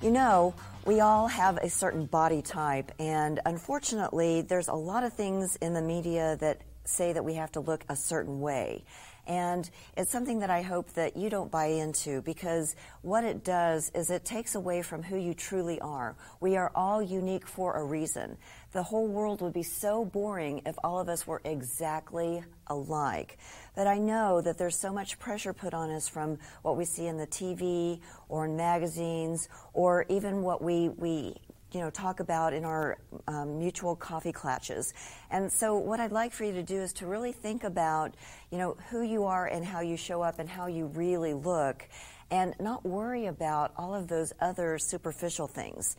You know, we all have a certain body type, and unfortunately, there's a lot of things in the media that say that we have to look a certain way. And it's something that I hope that you don't buy into because what it does is it takes away from who you truly are. We are all unique for a reason. The whole world would be so boring if all of us were exactly alike. But I know that there's so much pressure put on us from what we see in the TV or in magazines or even what we, we you know, talk about in our um, mutual coffee clatches. And so what I'd like for you to do is to really think about, you know, who you are and how you show up and how you really look and not worry about all of those other superficial things.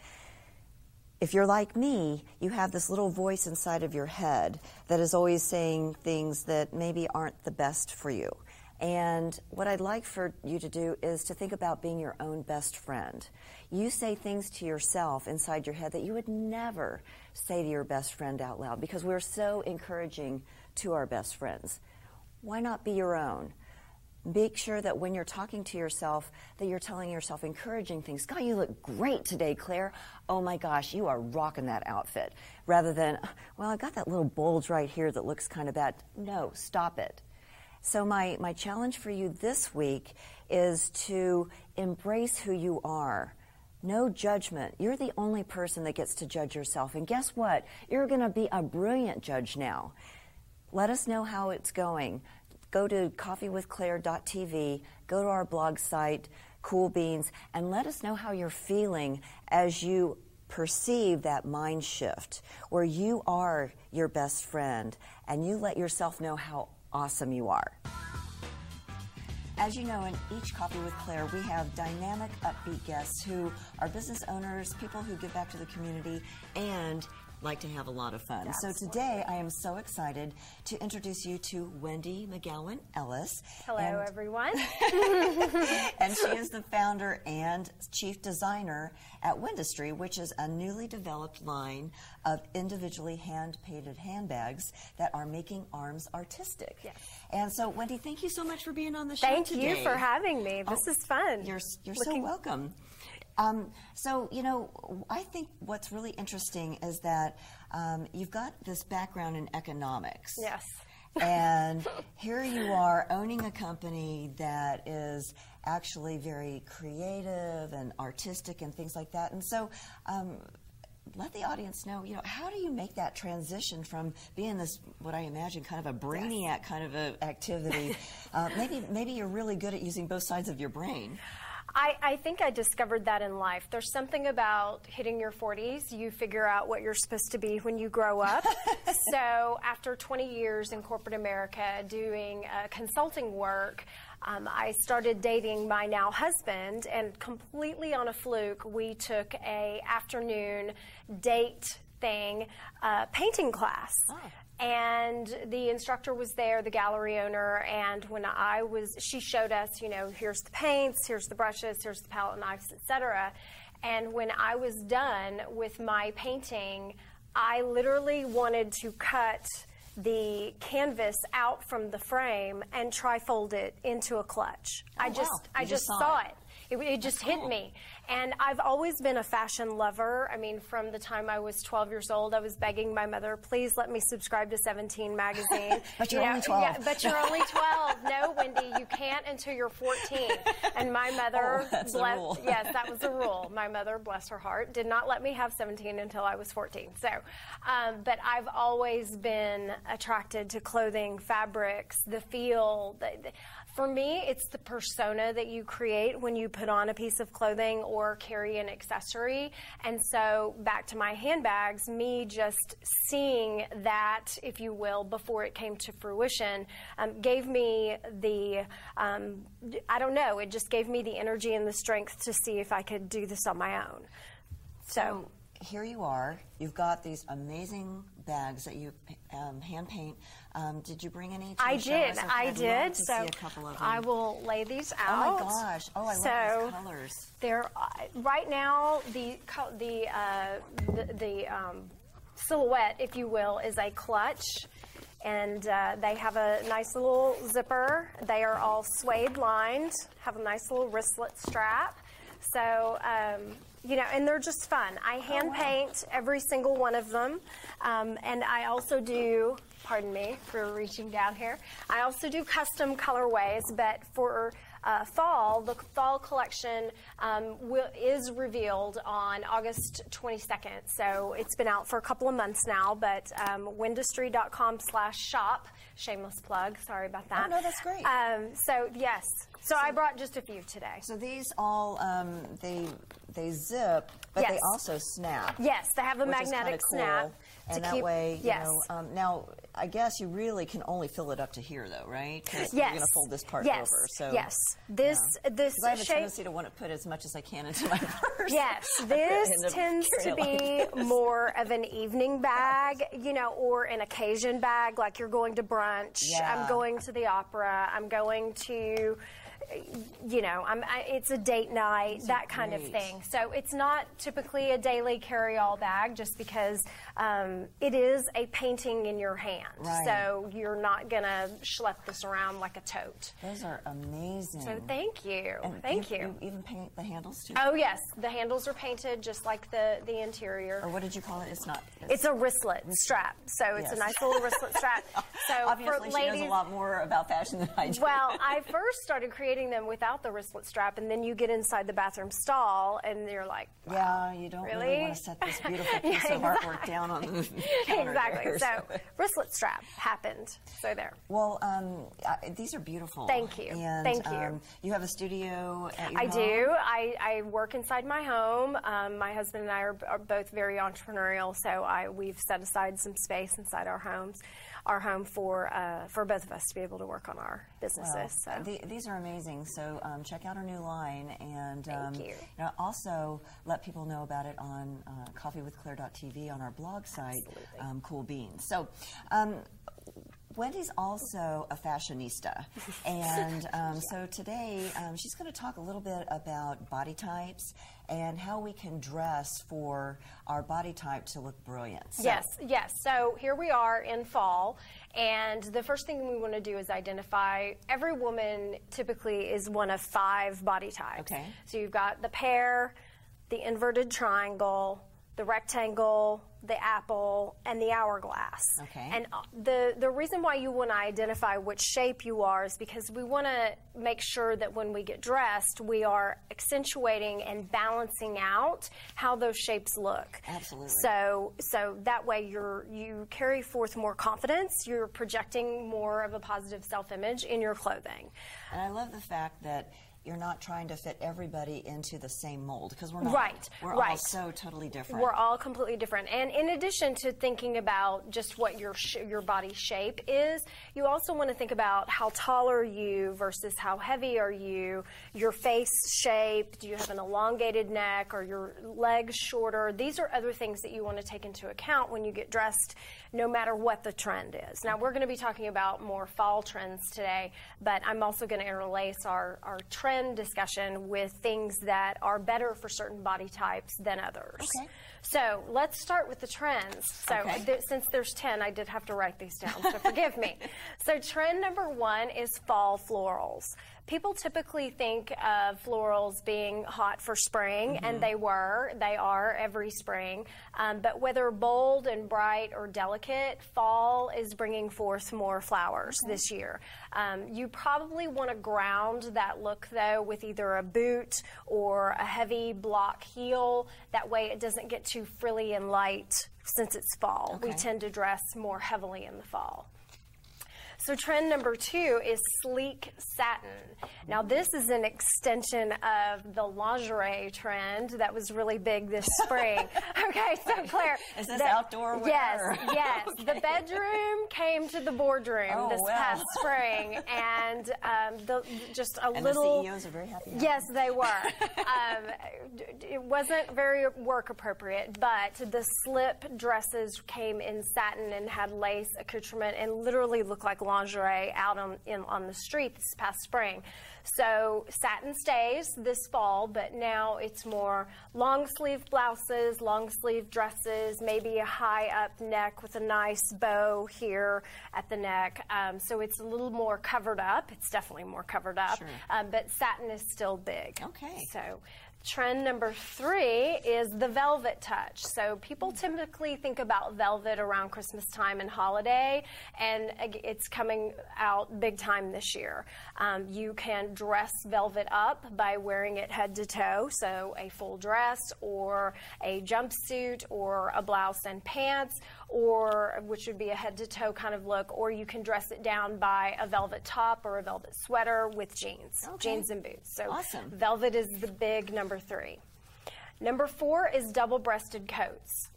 If you're like me, you have this little voice inside of your head that is always saying things that maybe aren't the best for you. And what I'd like for you to do is to think about being your own best friend. You say things to yourself inside your head that you would never say to your best friend out loud because we're so encouraging to our best friends. Why not be your own? Make sure that when you're talking to yourself, that you're telling yourself encouraging things. God, you look great today, Claire. Oh my gosh, you are rocking that outfit. Rather than, well, I got that little bulge right here that looks kind of bad. No, stop it. So, my, my challenge for you this week is to embrace who you are. No judgment. You're the only person that gets to judge yourself. And guess what? You're going to be a brilliant judge now. Let us know how it's going. Go to coffeewithclaire.tv, go to our blog site, Cool Beans, and let us know how you're feeling as you perceive that mind shift where you are your best friend and you let yourself know how awesome you are. As you know, in each Coffee with Claire, we have dynamic, upbeat guests who are business owners, people who give back to the community, and like to have a lot of fun. Absolutely. So today, I am so excited to introduce you to Wendi McGowan Ellis. Hello, and, everyone. and she is the founder and chief designer at Windustry, which is a newly developed line of individually hand painted handbags that are making arms artistic. Yes. And so, Wendi, thank you so much for being on the show Thank today. you for having me. This Oh, is fun. You're, you're Looking- so welcome. Um, so, you know, I think what's really interesting is that um, you've got this background in economics. Yes. and here you are owning a company that is actually very creative and artistic and things like that. And so, um, let the audience know, you know, how do you make that transition from being this, what I imagine, kind of a brainiac kind of a activity? uh, maybe, maybe you're really good at using both sides of your brain. I, I think I discovered that in life. There's something about hitting your 40s. You figure out what you're supposed to be when you grow up. so, after 20 years in corporate America doing uh, consulting work, um, I started dating my now husband, and completely on a fluke, we took a afternoon date thing uh, painting class. And the instructor was there, the gallery owner, and when I was, she showed us, you know, here's the paints, here's the brushes, here's the palette knives, etc. And when I was done with my painting, I literally wanted to cut the canvas out from the frame and trifold it into a clutch. Oh, I Oh, just, wow. I just, just saw saw it. it. It, it just hit me. And I've always been a fashion lover. I mean, from the time I was 12 years old, I was begging my mother, please let me subscribe to 17 magazine. But You you're know, only 12. Yeah, but you're only 12. no, Wendi, you can't until you're 14. And my mother, Oh, that's a bless- rule. yes, that was a rule. My mother, bless her heart, did not let me have 17 until I was 14. So, um, but I've always been attracted to clothing, fabrics, the feel. The, the, For me, it's the persona that you create when you put on a piece of clothing or carry an accessory. And so, back to my handbags, me just seeing that, if you will, before it came to fruition, um, gave me the, um, I don't know, it just gave me the energy and the strength to see if I could do this on my own. So, here you are. You've got these amazing bags that you um, hand paint. Um, did you bring any? To I did. I I'd did. love so see a couple of them. I will lay these out. Oh my gosh! Oh, I love so these colors. They're uh, right now the the uh, the, the um, silhouette, if you will, is a clutch. And uh, they have a nice little zipper. They are all suede lined, have a nice little wristlet strap. So, um, you know, and they're just fun. I hand paint every single one of them. Um, and I also do, pardon me for reaching down here, I also do custom colorways, but for uh, fall, the fall collection um, will, is revealed on August 22nd. So it's been out for a couple of months now, but um, windustry.com slash shop, shameless plug, sorry about that. Oh, no, that's great. Um, so, yes. So, I brought just a few today. So these all um, they they zip, but they also snap. Yes, they have a magnetic kinda cool. snap And to that keep- way, you yes. know. Um, now, I guess you really can only fill it up to here, though, right? Yes. You're going to fold this part Yes. over. So Yes. This- this. I have a tendency to want to put as much as I can into my purse. Yes, this tends to be like more of an evening bag, you know, or an occasion bag, like you're going to brunch. Yeah. I'm going to the opera. I'm going to, you know, I'm. I, it's a date night, These that kind of thing. So it's not typically a daily carry-all bag, just because um, it is a painting in your hand. Right. So you're not gonna schlep this around like a tote. Those are amazing. So thank you, And thank you. You even paint the handles too. Oh yes, the handles are painted just like the the interior. Or what did you call it? It's not. It's a wristlet strap, so it's Yes. a nice little wristlet strap. So Obviously, for she knows a lot more about fashion than I do. well, I first started creating them without the wristlet strap, and then you get inside the bathroom stall, and you're like, yeah, you don't really, Really? want to set this beautiful piece Yeah, of artwork down on the exactly. there, So wristlet strap happened. So there. Well, um, I, these are beautiful. Thank you. And, Thank you. Um, you have a studio I home? do. I, I work inside my home. Um, my husband and I are, are both very entrepreneurial, so I we've set aside some space inside our homes, our home for uh, for both of us to be able to work on our businesses. Well, so. the- these are amazing. So um, check out our new line and um, you. know, also let people know about it on uh, coffeewithclaire.tv on our blog site, um, Cool Beans. So. Um, Wendi's also a fashionista, and um, so today um, she's going to talk a little bit about body types and how we can dress for our body type to look brilliant. So- Yes, yes. So here we are in fall, and the first thing we want to do is identify every woman typically is one of five body types. Okay. So you've got the pear, the inverted triangle, the rectangle, the apple, and the hourglass. Okay. And uh, the the reason why you want to identify which shape you are is because we want to make sure that when we get dressed, we are accentuating and balancing out how those shapes look. Absolutely. So so that way you're you carry forth more confidence. You're projecting more of a positive self-image in your clothing. And I love the fact that you're not trying to fit everybody into the same mold because we're not. Right, We're all right. so totally different. We're all completely different. And in addition to thinking about just what your sh- your body shape is, you also want to think about how tall are you versus how heavy are you, your face shape, do you have an elongated neck or your legs shorter? These are other things that you want to take into account when you get dressed no matter what the trend is. Now we're going to be talking about more fall trends today, but I'm also going to interlace our our trend discussion with things that are better for certain body types than others. Okay. So let's start with the trends. So Okay. th- since there's 10, I did have to write these down, so forgive me. So trend number one is fall florals. People typically think of florals being hot for spring, Mm-hmm. and they were. They are every spring. Um, but whether bold and bright or delicate, fall is bringing forth more flowers this year. Um, you probably want to ground that look, though, with either a boot or a heavy block heel. That way it doesn't get too frilly and light since it's fall. We tend to dress more heavily in the fall. So trend number two is sleek satin. Now this is an extension of the lingerie trend that was really big this spring. okay, so Claire, Is this the- outdoor wear Yes, yes. Okay. The bedroom came to the boardroom Oh, this well. past spring, and um, the, just a And little. the CEOs are very happy. Yes, they were. um, it wasn't very work appropriate, but the slip dresses came in satin and had lace accoutrement and literally looked like lingerie out on in, on the street this past spring. So satin stays this fall, but now it's more long sleeve blouses, long sleeve dresses, maybe a high up neck with a nice bow here at the neck. Um, so it's a little more covered up. It's definitely more covered up, Sure. um, but satin is still big. Okay. So. Trend number three is the velvet touch. So people typically think about velvet around Christmas time and holiday, and it's coming out big time this year. Um, you can dress velvet up by wearing it head to toe, so a full dress or a jumpsuit or a blouse and pants, or which would be a head to toe kind of look, or you can dress it down by a velvet top or a velvet sweater with jeans, Okay. jeans and boots. So Awesome. velvet is the big number three. Number four is double-breasted coats.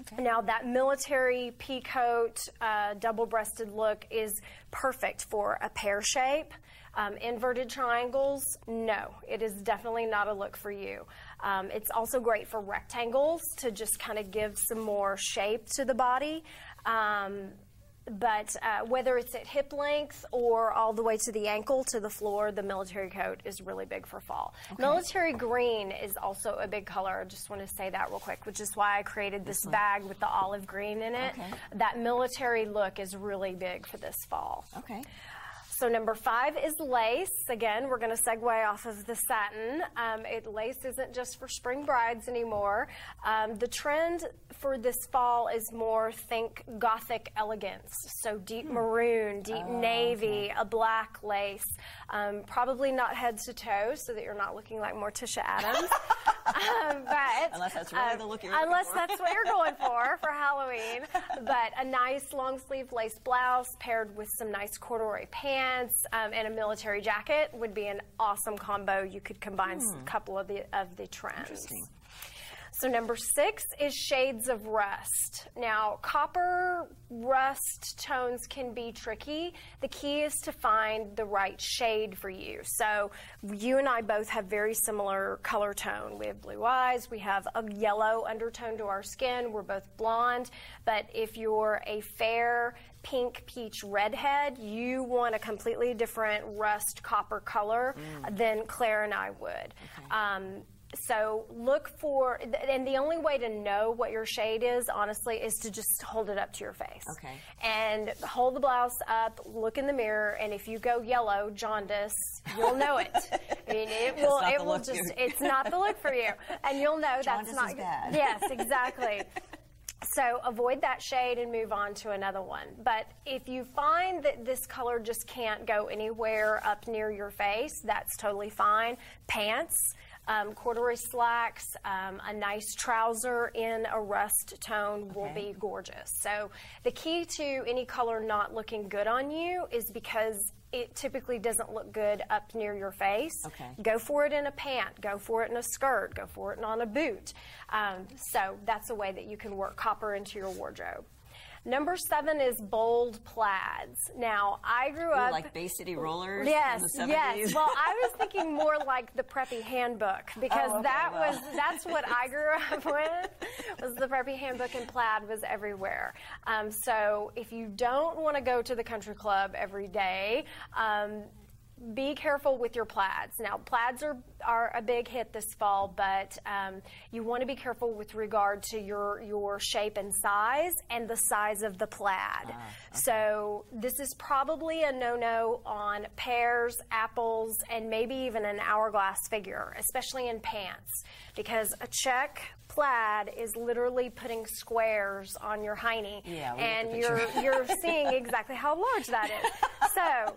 okay. Now that military pea coat, uh, double-breasted look is perfect for a pear shape. Um, inverted triangles, no, it is definitely not a look for you. Um, it's also great for rectangles to just kind of give some more shape to the body. Um, but uh, whether it's at hip length or all the way to the ankle to the floor, the military coat is really big for fall. Military green is also a big color. I just want to say that real quick, which is why I created this bag with the olive green in it. Okay. That military look is really big for this fall. Okay. So number five is lace. Again, we're going to segue off of the satin. Um, it, lace isn't just for spring brides anymore. Um, the trend for this fall is more think gothic elegance. So deep maroon, deep navy, a black lace. Um, probably not head to toe, so that you're not looking like Morticia Addams. um, but Unless that's really um, the look you're unless that's what you're going for for Halloween. But a nice long sleeve lace blouse paired with some nice corduroy pants um, and a military jacket would be an awesome combo. You could combine a couple of the of the trends. Interesting. So number six is shades of rust. Now, copper rust tones can be tricky. The key is to find the right shade for you. So you and I both have very similar color tone. We have blue eyes. We have a yellow undertone to our skin. We're both blonde. But if you're a fair pink peach redhead, you want a completely different rust copper color than Claire and I would. Um, so look for, and the only way to know what your shade is, honestly, is to just hold it up to your face. Okay. And hold the blouse up, look in the mirror, and if you go yellow, jaundice, you'll know it. I mean, it will. It will just. It's not the look for you, and you'll know Jaundice that's not is bad. Yes, exactly. So avoid that shade and move on to another one. But if you find that this color just can't go anywhere up near your face, that's totally fine. Pants, um, corduroy slacks, um, a nice trouser in a rust tone will Okay. be gorgeous. So the key to any color not looking good on you is because it typically doesn't look good up near your face. Okay. Go for it in a pant. Go for it in a skirt. Go for it on a boot. Um, so that's a way that you can work copper into your wardrobe. Number seven is bold plaids. Now, I grew Ooh, up like Bay City Rollers Yes, in the 70s. yes. Well, I was thinking more like the preppy handbook because Oh, okay, that well. was that's what I grew up with. Was the preppy handbook and plaid was everywhere. Um, so if you don't want to go to the country club every day. Um, be careful with your plaids. Now, plaids are, are a big hit this fall, but um, you want to be careful with regard to your, your shape and size and the size of the plaid. So, this is probably a no no on pears, apples, and maybe even an hourglass figure, especially in pants, because a check plaid is literally putting squares on your hiney, Yeah, and you're you're seeing exactly how large that is. So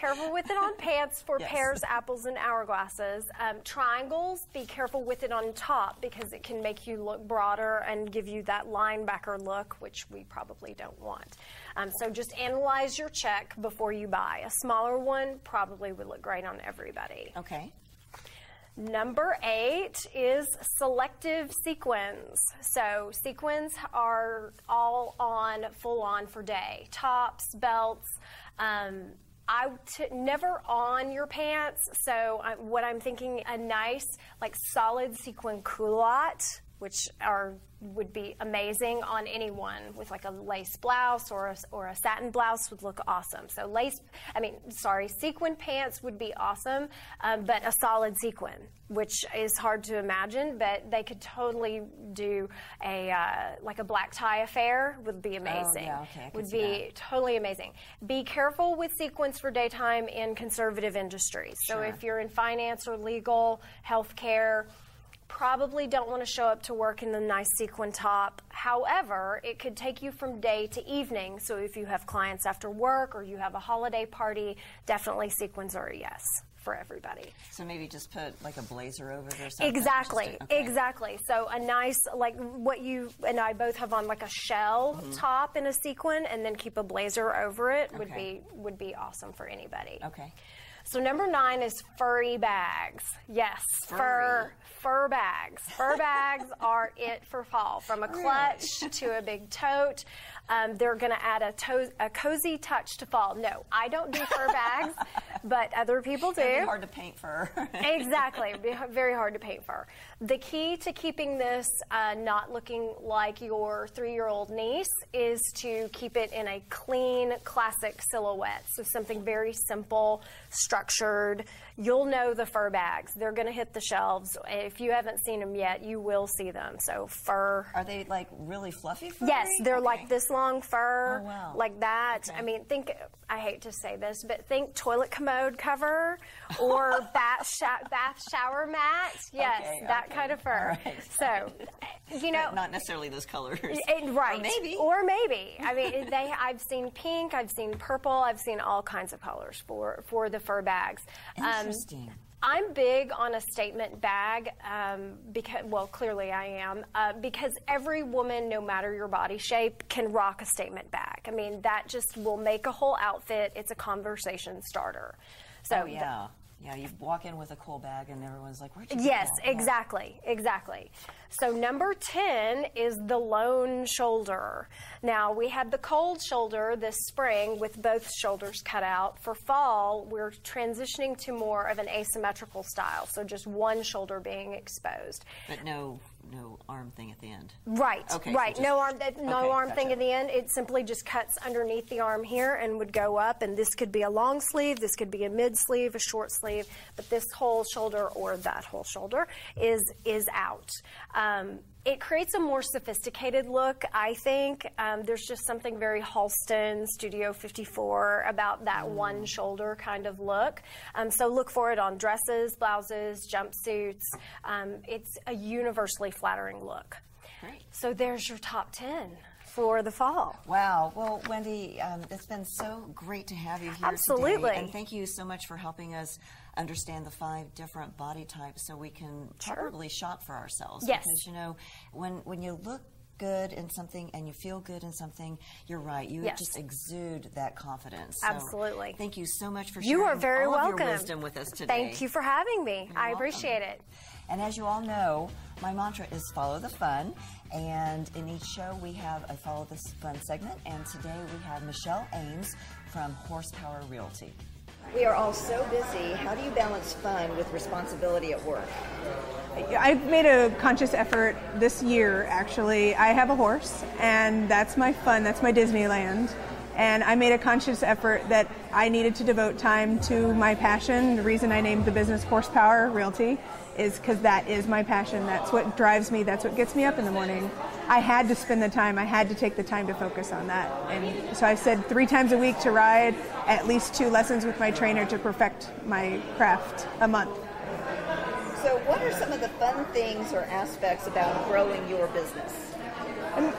careful with it on pants for Yes. pears, apples, and hourglasses. Um, triangles, be careful with it on top because it can make you look broader and give you that linebacker look, which we probably don't want. Um, so just analyze your check before you buy. A smaller one probably would look great on everybody. Okay. Number eight is selective sequins. So sequins are all on, full on for day. Tops, belts. Um, I t- never on your pants. So I, what I'm thinking, a nice like solid sequin culotte, which are would be amazing on anyone with like a lace blouse or a, or a satin blouse would look awesome. So lace, I mean, sorry, sequin pants would be awesome, um, but a solid sequin, which is hard to imagine, but they could totally do a uh, like a black tie affair would be amazing. Oh, yeah, okay, would be totally amazing. Be careful with sequins for daytime in conservative industries. So if you're in finance or legal, healthcare probably don't want to show up to work in the nice sequin top. However, it could take you from day to evening. So if you have clients after work or you have a holiday party, definitely sequins are a yes for everybody. So maybe just put like a blazer over it or something. Exactly, to- okay. exactly. So a nice, like what you and I both have on, like a shell mm-hmm. top in a sequin, and then keep a blazer over it would be would be awesome for anybody. Okay. So number nine is furry bags. Yes, fur fur bags. Fur bags are it for fall. From a oh, clutch to a big tote, um, they're going to add a, to- a cozy touch to fall. No, I don't do fur bags, but other people do. It'd be hard to paint fur. exactly. Very hard to paint fur. The key to keeping this uh, not looking like your three year old niece is to keep it in a clean, classic silhouette. So something very simple, structured. You'll know the fur bags. They're going to hit the shelves. If you haven't seen them yet, you will see them. So fur. Are they like really fluffy fur? Yes, they're like this long fur, Oh, wow. like that. Okay. I mean, think. I hate to say this, but think toilet commode cover or bath sho- bath shower mat. Yes, Okay, that okay. kind of fur. Right. So, you know, Not necessarily those colors. it- right? Or maybe. Or maybe. I mean, they. I've seen pink. I've seen purple. I've seen all kinds of colors for for the fur bags. Um, Interesting. I'm big on a statement bag um, because, well, clearly I am, uh, because every woman, no matter your body shape, can rock a statement bag. I mean, that just will make a whole outfit. It's a conversation starter. So oh yeah. Yeah, you walk in with a cool bag and everyone's like, "Where'd you get Yes, that?" Yeah. exactly, exactly. So number 10 is the lone shoulder. Now, we had the cold shoulder this spring with both shoulders cut out. For fall, we're transitioning to more of an asymmetrical style, so just one shoulder being exposed. But no, no arm thing at the end. Right, Okay, so right. just- no arm, that- no okay, arm thing at the end. It simply just cuts underneath the arm here and would go up. And this could be a long sleeve, this could be a mid sleeve, a short sleeve. But this whole shoulder or that whole shoulder is is out. Um, it creates a more sophisticated look, I think. Um, there's just something very Halston Studio 54 about that Mm. one shoulder kind of look. Um, so look for it on dresses, blouses, jumpsuits. Um, it's a universally flattering look. Great. So there's your top 10 for the fall. Wow. Well, Wendi, um, it's been so great to have you here Absolutely. today. And thank you so much for helping us understand the five different body types so we can properly shop for ourselves. Yes. Because, you know, when, when you look good in something and you feel good in something, you're right. You Yes. just exude that confidence. So Absolutely. Thank you so much for You sharing are very all welcome. your wisdom with us today. Thank you for having me. I welcome. appreciate it. And as you all know, my mantra is follow the fun. And in each show, we have a follow the fun segment. And today we have Michelle Ames from Horsepower Realty. We are all so busy. How do you balance fun with responsibility at work? I've made a conscious effort this year, actually. I have a horse, and that's my fun, that's my Disneyland. And I made a conscious effort that I needed to devote time to my passion. The reason I named the business Horsepower Realty is because that is my passion. That's what drives me, that's what gets me up in the morning. I had to spend the time, I had to take the time to focus on that. And so I said three times a week to ride, at least two lessons with my trainer to perfect my craft a month. So, what are some of the fun things or aspects about growing your business?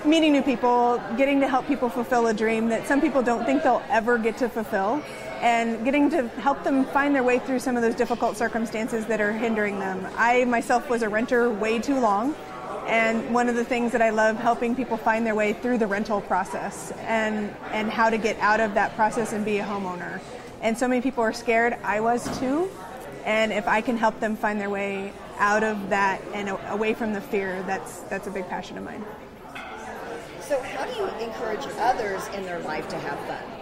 meeting new people, getting to help people fulfill a dream that some people don't think they'll ever get to fulfill. And getting to help them find their way through some of those difficult circumstances that are hindering them. I myself was a renter way too long. And one of the things that I love helping people find their way through the rental process and, and how to get out of that process and be a homeowner. And so many people are scared. I was too. And if I can help them find their way out of that and away from the fear, that's that's a big passion of mine. So, how do you encourage others in their life to have fun?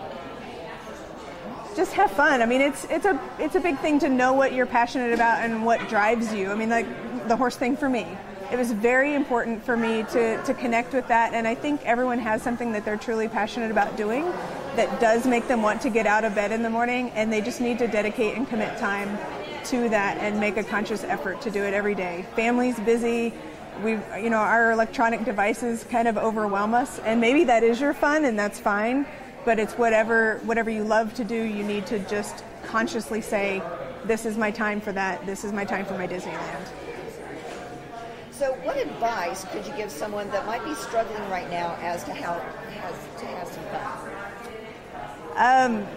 Just have fun. I mean, it's it's a it's a big thing to know what you're passionate about and what drives you. I mean, like the horse thing for me. It was very important for me to, to connect with that, and I think everyone has something that they're truly passionate about doing that does make them want to get out of bed in the morning, and they just need to dedicate and commit time to that and make a conscious effort to do it every day. Family's busy, we you know our electronic devices kind of overwhelm us and maybe that is your fun and that's fine but it's whatever whatever you love to do you need to just consciously say this is my time for that this is my time for my disneyland so what advice could you give someone that might be struggling right now as to how has to have some fun um,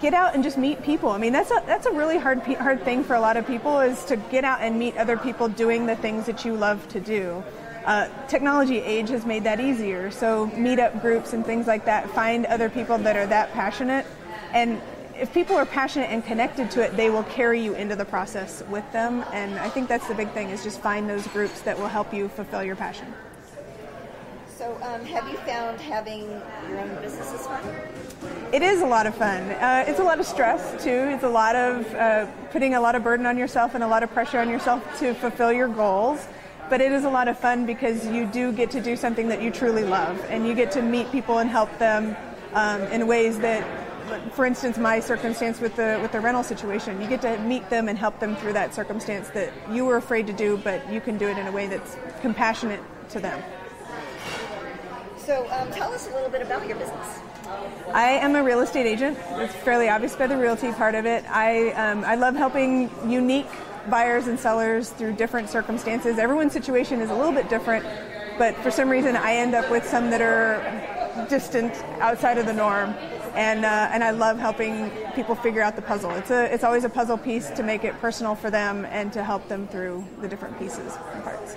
get out and just meet people. I mean, that's a that's a really hard hard thing for a lot of people is to get out and meet other people doing the things that you love to do. Uh, technology age has made that easier. So meetup groups and things like that. Find other people that are that passionate, and if people are passionate and connected to it, they will carry you into the process with them. And I think that's the big thing is just find those groups that will help you fulfill your passion. So, um, have you found having your own business is fun? It is a lot of fun. Uh, it's a lot of stress too. It's a lot of uh, putting a lot of burden on yourself and a lot of pressure on yourself to fulfill your goals. But it is a lot of fun because you do get to do something that you truly love, and you get to meet people and help them um, in ways that for instance, my circumstance with the with the rental situation, you get to meet them and help them through that circumstance that you were afraid to do, but you can do it in a way that's compassionate to them. So, um, tell us a little bit about your business. I am a real estate agent. It's fairly obvious by the realty part of it. I um, I love helping unique buyers and sellers through different circumstances. Everyone's situation is a little bit different, but for some reason, I end up with some that are distant, outside of the norm. And, uh, and I love helping people figure out the puzzle. It's, a, it's always a puzzle piece to make it personal for them and to help them through the different pieces and parts.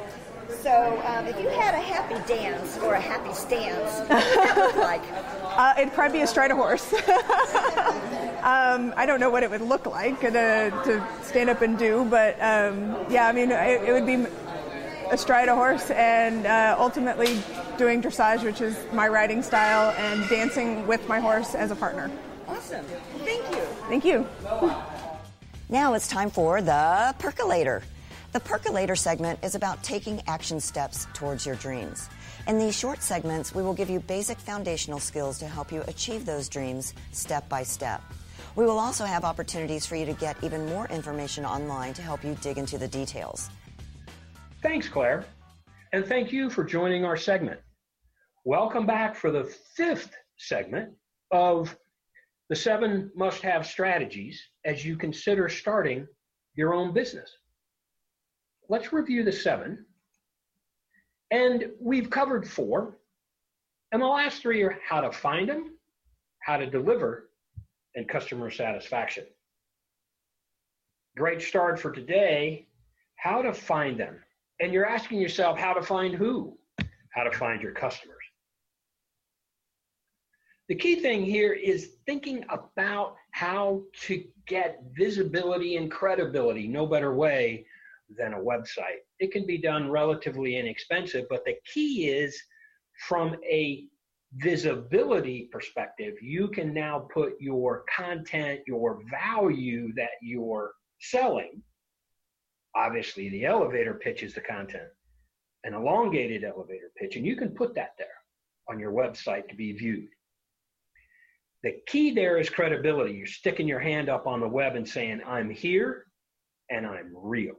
So, um, if you had a happy dance or a happy stance, what would that look like? Uh, it'd probably be astride a horse. um, I don't know what it would look like to, to stand up and do, but um, yeah, I mean, it, it, would be astride a horse and uh, ultimately doing dressage, which is my riding style, and dancing with my horse as a partner. Awesome. Thank you. Thank you. Now it's time for the percolator. The percolator segment is about taking action steps towards your dreams. In these short segments, we will give you basic foundational skills to help you achieve those dreams step by step. We will also have opportunities for you to get even more information online to help you dig into the details. Thanks, Claire. And thank you for joining our segment. Welcome back for the fifth segment of the seven must have strategies as you consider starting your own business let's review the seven. And we've covered four. And the last three are how to find them, how to deliver, and customer satisfaction. Great start for today. How to find them. And you're asking yourself how to find who? How to find your customers. The key thing here is thinking about how to get visibility and credibility. No better way than a website. It can be done relatively inexpensive, but the key is from a visibility perspective, you can now put your content, your value that you're selling. Obviously, the elevator pitch is the content, an elongated elevator pitch, and you can put that there on your website to be viewed. The key there is credibility. You're sticking your hand up on the web and saying, I'm here and I'm real.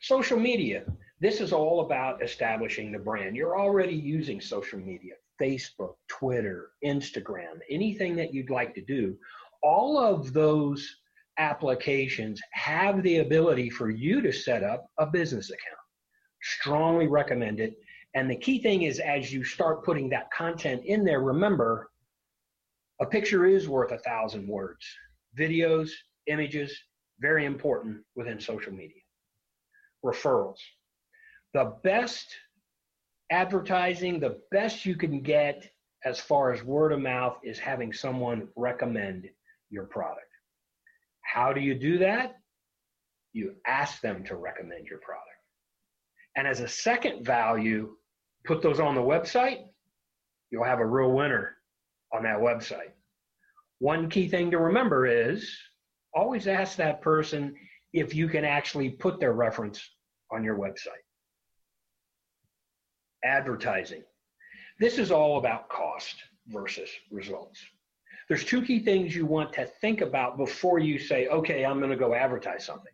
Social media. This is all about establishing the brand. You're already using social media Facebook, Twitter, Instagram, anything that you'd like to do. All of those applications have the ability for you to set up a business account. Strongly recommend it. And the key thing is as you start putting that content in there, remember A picture is worth a thousand words. Videos, images, very important within social media. Referrals. The best advertising, the best you can get as far as word of mouth is having someone recommend your product. How do you do that? You ask them to recommend your product. And as a second value, put those on the website, you'll have a real winner on that website. One key thing to remember is always ask that person if you can actually put their reference on your website. Advertising. This is all about cost versus results. There's two key things you want to think about before you say, okay, I'm going to go advertise something.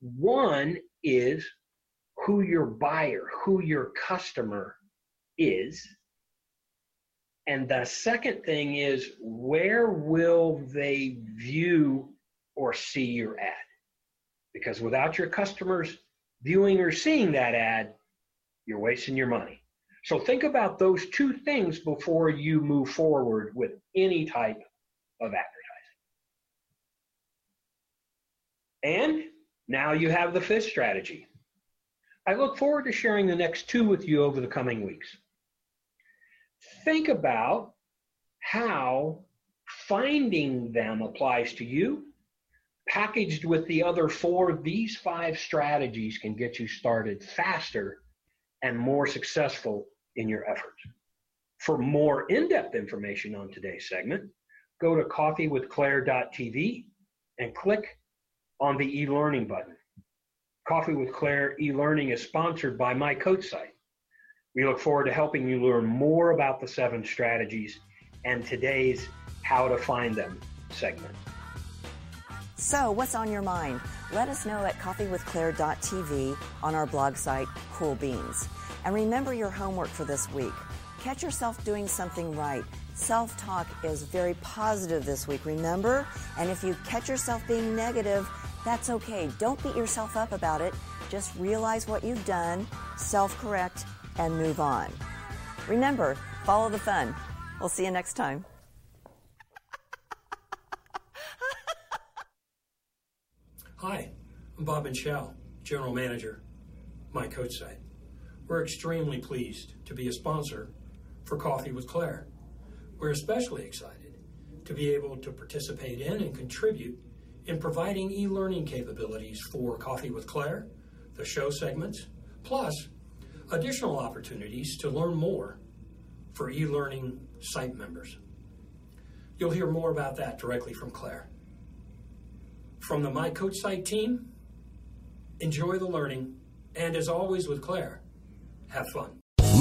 One is who your buyer, who your customer is. And the second thing is where will they view or see your ad? Because without your customers viewing or seeing that ad, you're wasting your money. So think about those two things before you move forward with any type of advertising. And now you have the fifth strategy. I look forward to sharing the next two with you over the coming weeks. Think about how finding them applies to you. Packaged with the other four, these five strategies can get you started faster and more successful in your efforts. For more in depth information on today's segment, go to coffeewithclaire.tv and click on the e learning button. Coffee with Claire e learning is sponsored by My Coach Site. We look forward to helping you learn more about the seven strategies and today's How to Find Them segment. So, what's on your mind? Let us know at coffeewithclaire.tv on our blog site, Cool Beans. And remember your homework for this week. Catch yourself doing something right. Self talk is very positive this week, remember? And if you catch yourself being negative, that's okay. Don't beat yourself up about it. Just realize what you've done, self correct, and move on. Remember, follow the fun. We'll see you next time. Hi, I'm Bob Michelle, General Manager, My Coach Site. We're extremely pleased to be a sponsor for Coffee with Claire. We're especially excited to be able to participate in and contribute in providing e learning capabilities for Coffee with Claire, the show segments, plus additional opportunities to learn more for e learning site members. You'll hear more about that directly from Claire. From the My Coach Site team, enjoy the learning, and as always with Claire, have fun.